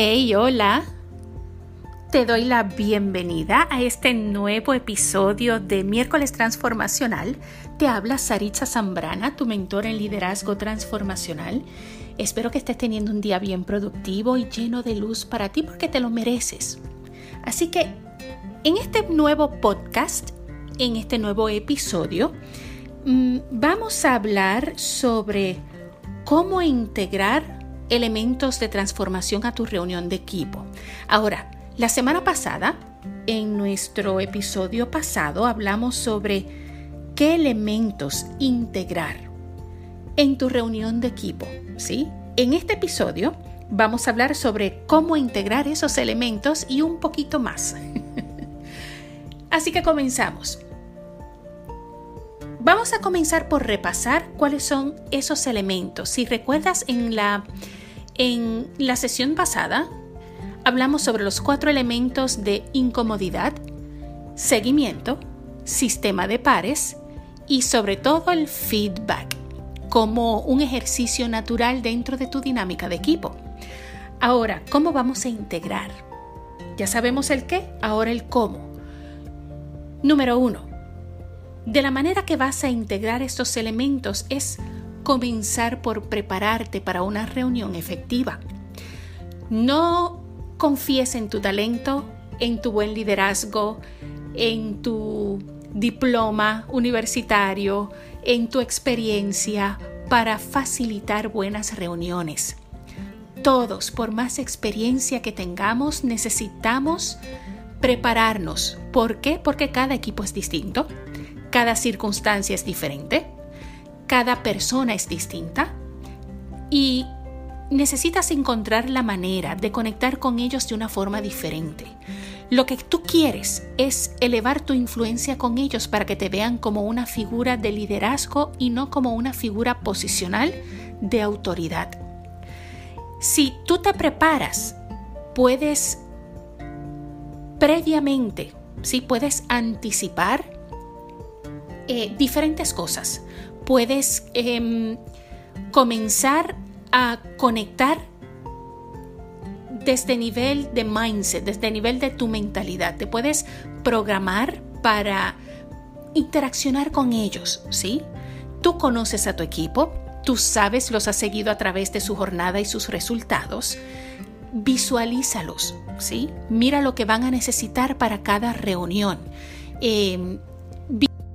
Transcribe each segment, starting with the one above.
Hey, hola. Te doy la bienvenida a este nuevo episodio de Miércoles Transformacional. Te habla Saritza Zambrana, tu mentor en liderazgo transformacional. Espero que estés teniendo un día bien productivo y lleno de luz para ti porque te lo mereces. Así que en este nuevo podcast, en este nuevo episodio, mm, vamos a hablar sobre cómo integrar elementos de transformación a tu reunión de equipo. Ahora, la semana pasada, en nuestro episodio pasado, hablamos sobre qué elementos integrar en tu reunión de equipo, ¿sí? En este episodio vamos a hablar sobre cómo integrar esos elementos y un poquito más. Así que comenzamos. Vamos a comenzar por repasar cuáles son esos elementos. Si recuerdas en la en la sesión pasada hablamos sobre los cuatro elementos de incomodidad, seguimiento, sistema de pares y sobre todo el feedback como un ejercicio natural dentro de tu dinámica de equipo. Ahora, ¿cómo vamos a integrar? Ya sabemos el qué, ahora el cómo. Número uno, de la manera que vas a integrar estos elementos es comenzar por prepararte para una reunión efectiva. No confíes en tu talento, en tu buen liderazgo, en tu diploma universitario, en tu experiencia para facilitar buenas reuniones. Todos, por más experiencia que tengamos, necesitamos prepararnos. ¿Por qué? Porque cada equipo es distinto, cada circunstancia es diferente cada persona es distinta y necesitas encontrar la manera de conectar con ellos de una forma diferente. Lo que tú quieres es elevar tu influencia con ellos para que te vean como una figura de liderazgo y no como una figura posicional de autoridad. Si tú te preparas, puedes previamente, si puedes anticipar eh, diferentes cosas puedes em, comenzar a conectar desde nivel de mindset, desde nivel de tu mentalidad. Te puedes programar para interaccionar con ellos, ¿sí? Tú conoces a tu equipo, tú sabes, los has seguido a través de su jornada y sus resultados. Visualízalos, ¿sí? Mira lo que van a necesitar para cada reunión. Eh,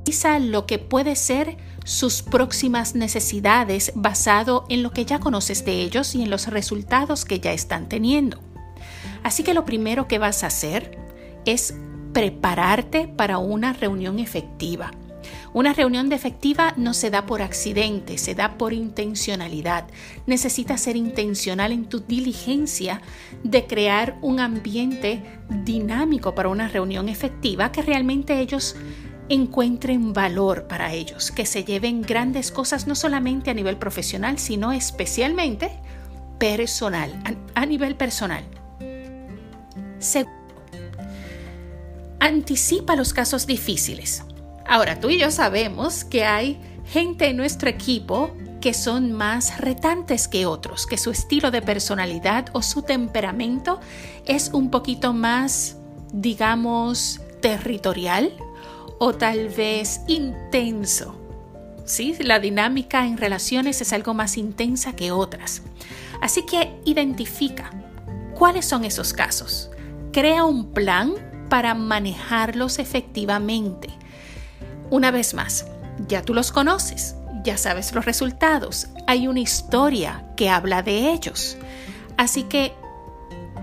visualiza lo que puede ser sus próximas necesidades basado en lo que ya conoces de ellos y en los resultados que ya están teniendo. Así que lo primero que vas a hacer es prepararte para una reunión efectiva. Una reunión de efectiva no se da por accidente, se da por intencionalidad. Necesitas ser intencional en tu diligencia de crear un ambiente dinámico para una reunión efectiva que realmente ellos encuentren valor para ellos, que se lleven grandes cosas no solamente a nivel profesional, sino especialmente personal, a, nivel personal. Segundo, anticipa los casos difíciles. Ahora, tú y yo sabemos que hay gente en nuestro equipo que son más retantes que otros, que su estilo de personalidad o su temperamento es un poquito más, digamos, territorial, o tal vez intenso. ¿Sí? La dinámica en relaciones es algo más intensa que otras. Así que identifica cuáles son esos casos. Crea un plan para manejarlos efectivamente. Una vez más, ya tú los conoces, ya sabes los resultados, hay una historia que habla de ellos. Así que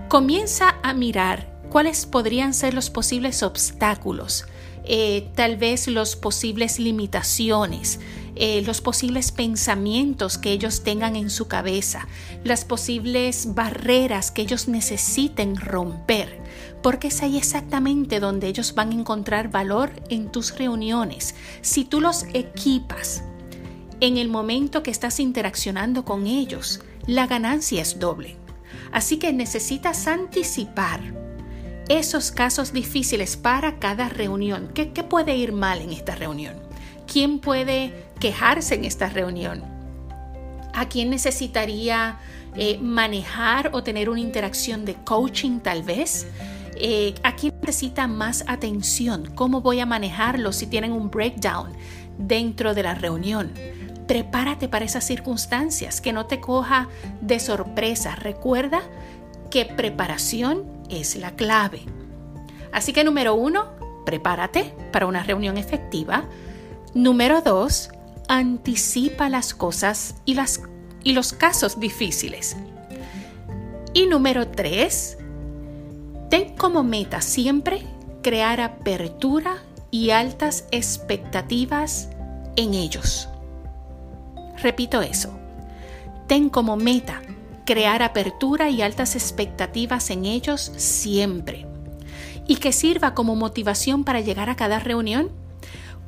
comienza a mirar cuáles podrían ser los posibles obstáculos eh, tal vez los posibles limitaciones, eh, los posibles pensamientos que ellos tengan en su cabeza, las posibles barreras que ellos necesiten romper, porque es ahí exactamente donde ellos van a encontrar valor en tus reuniones. Si tú los equipas en el momento que estás interaccionando con ellos, la ganancia es doble. Así que necesitas anticipar esos casos difíciles para cada reunión. ¿Qué, puede ir mal en esta reunión? ¿Quién puede quejarse en esta reunión? ¿A quién necesitaría eh, manejar o tener una interacción de coaching tal vez? Eh, ¿A quién necesita más atención? ¿Cómo voy a manejarlo si tienen un breakdown dentro de la reunión? Prepárate para esas circunstancias, que no te coja de sorpresa. Recuerda que preparación es la clave. Así que número uno, prepárate para una reunión efectiva. Número dos, anticipa las cosas y, las, y los casos difíciles. Y número tres, ten como meta siempre crear apertura y altas expectativas en ellos. Repito eso. Ten como meta crear apertura y altas expectativas en ellos siempre. Y que sirva como motivación para llegar a cada reunión.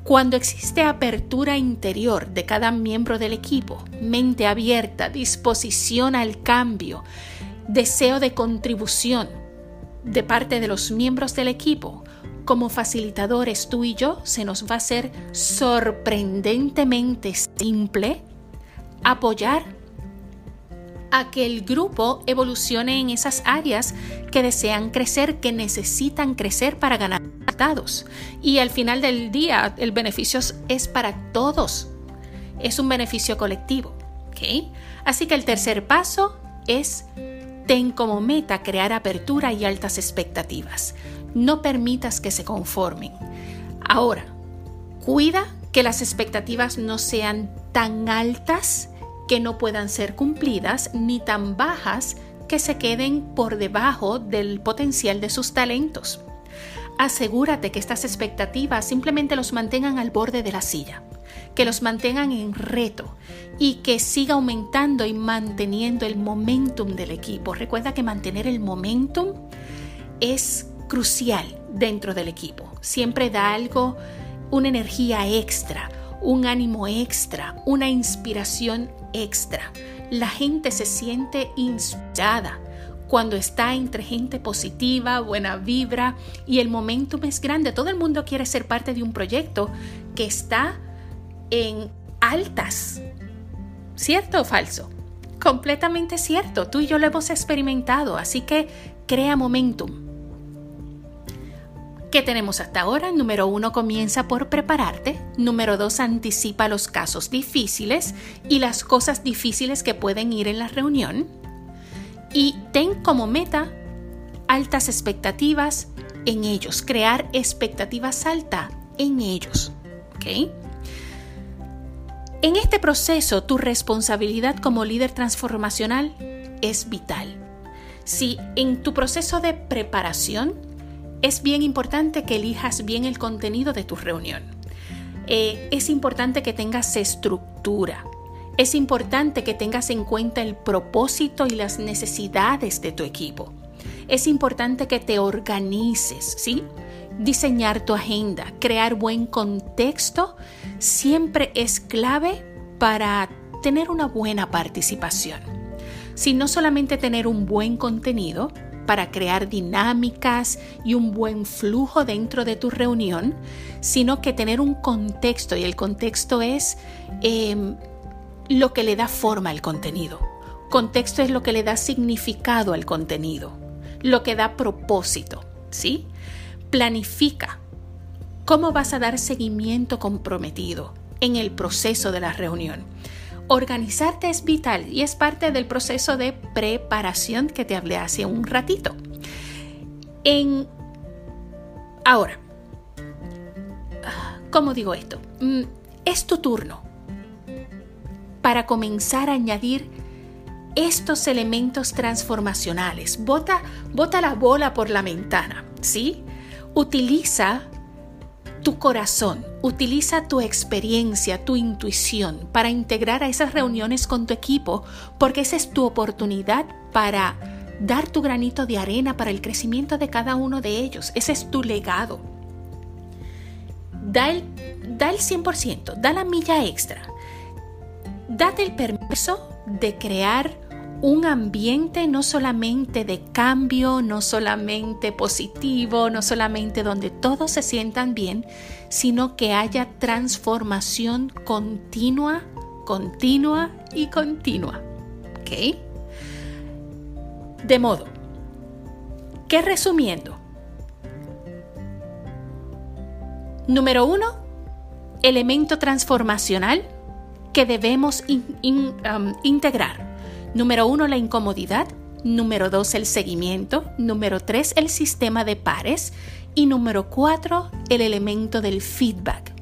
Cuando existe apertura interior de cada miembro del equipo, mente abierta, disposición al cambio, deseo de contribución de parte de los miembros del equipo, como facilitadores tú y yo, se nos va a hacer sorprendentemente simple apoyar a que el grupo evolucione en esas áreas que desean crecer, que necesitan crecer para ganar resultados. Y al final del día, el beneficio es para todos. Es un beneficio colectivo. Así que el tercer paso es ten como meta crear apertura y altas expectativas. No permitas que se conformen. Ahora, cuida que las expectativas no sean tan altas que no puedan ser cumplidas ni tan bajas que se queden por debajo del potencial de sus talentos. Asegúrate que estas expectativas simplemente los mantengan al borde de la silla, que los mantengan en reto y que siga aumentando y manteniendo el momentum del equipo. Recuerda que mantener el momentum es crucial dentro del equipo. Siempre da algo, una energía extra, un ánimo extra, una inspiración extra. La gente se siente inspirada cuando está entre gente positiva, buena vibra y el momentum es grande. Todo el mundo quiere ser parte de un proyecto que está en altas. ¿Cierto o falso? Completamente cierto. Tú y yo lo hemos experimentado, así que crea momentum. ¿Qué tenemos hasta ahora? Número uno, comienza por prepararte. Número dos, anticipa los casos difíciles y las cosas difíciles que pueden ir en la reunión. Y ten como meta altas expectativas en ellos, crear expectativas altas en ellos. En este proceso, tu responsabilidad como líder transformacional es vital. Si en tu proceso de preparación es bien importante que elijas bien el contenido de tu reunión. Eh, es importante que tengas estructura. Es importante que tengas en cuenta el propósito y las necesidades de tu equipo. Es importante que te organices, ¿sí? Diseñar tu agenda, crear buen contexto, siempre es clave para tener una buena participación. Si no solamente tener un buen contenido, para crear dinámicas y un buen flujo dentro de tu reunión, sino que tener un contexto y el contexto es em, lo que le da forma al contenido. Contexto es lo que le da significado al contenido, lo que da propósito, ¿sí? Planifica cómo vas a dar seguimiento comprometido en el proceso de la reunión. Organizarte es vital y es parte del proceso de preparación que te hablé hace un ratito. En ahora, ¿cómo digo esto? Mm, es tu turno para comenzar a añadir estos elementos transformacionales. Bota, bota la bola por la ventana, ¿sí? Utiliza tu corazón, utiliza tu experiencia, tu intuición para integrar a esas reuniones con tu equipo, porque esa es tu oportunidad para dar tu granito de arena para el crecimiento de cada uno de ellos. Ese es tu legado. Da el, da el 100%, da la milla extra. Date el permiso de crear un ambiente no solamente de cambio, no solamente positivo, no solamente donde todos se sientan bien, sino que haya transformación continua continua y continua. ¿Ok? De modo que resumiendo, número uno, elemento transformacional que debemos um, integrar. Número uno, la incomodidad. Número dos, el seguimiento. Número tres, el sistema de pares. Y número cuatro, el elemento del feedback.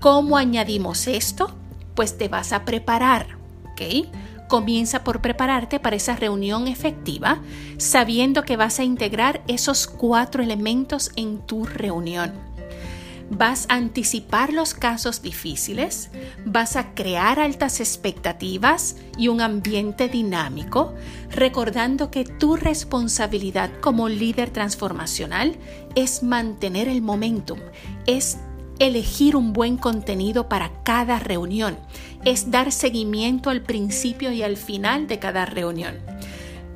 ¿Cómo añadimos esto? Pues te vas a preparar, ¿ok? Comienza por prepararte para esa reunión efectiva, sabiendo que vas a integrar esos cuatro elementos en tu reunión. Vas a anticipar los casos difíciles, vas a crear altas expectativas y un ambiente dinámico, recordando que tu responsabilidad como líder transformacional es mantener el momentum, es elegir un buen contenido para cada reunión, es dar seguimiento al principio y al final de cada reunión.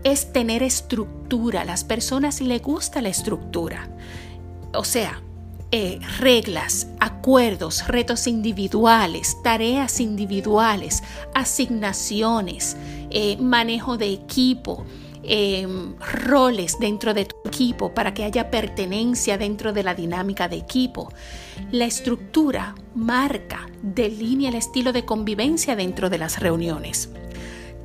Es tener estructura, las personas les gusta la estructura. O sea, eh, reglas, acuerdos, retos individuales, tareas individuales, asignaciones, eh, manejo de equipo, Em, roles dentro de tu equipo para que haya pertenencia dentro de la dinámica de equipo. La estructura marca, delinea el estilo de convivencia dentro de las reuniones.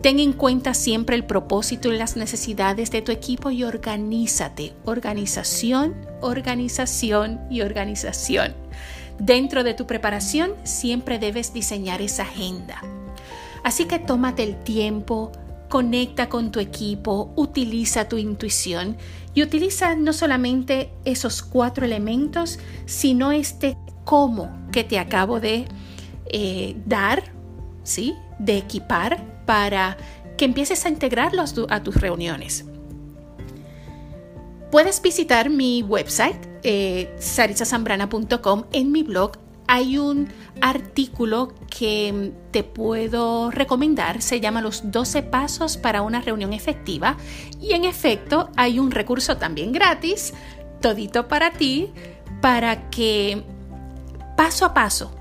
Ten en cuenta siempre el propósito y las necesidades de tu equipo y organízate. Organización, organización y organización. Dentro de tu preparación siempre debes diseñar esa agenda. Así que tómate el tiempo, conecta con tu equipo, utiliza tu intuición y utiliza no solamente esos cuatro elementos, sino este cómo que te acabo de eh, dar, ¿sí? De equipar para que empieces a integrarlos a tus reuniones. Puedes visitar mi website, eh, en mi blog hay un artículo que te puedo recomendar, se llama Los 12 Pasos para una reunión efectiva. Y en efecto hay un recurso también gratis, todito para ti, para que paso a paso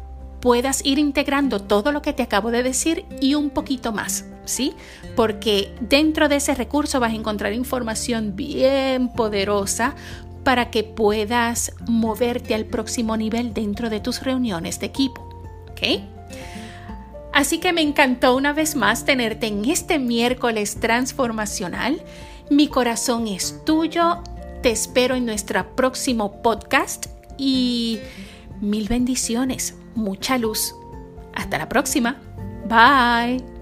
puedas ir integrando todo lo que te acabo de decir y un poquito más, ¿sí? Porque dentro de ese recurso vas a encontrar información bien poderosa para que puedas moverte al próximo nivel dentro de tus reuniones de equipo. ¿Ok? Así que me encantó una vez más tenerte en este miércoles transformacional. Mi corazón es tuyo. Te espero en nuestro próximo podcast y mil bendiciones, mucha luz. Hasta la próxima. Bye.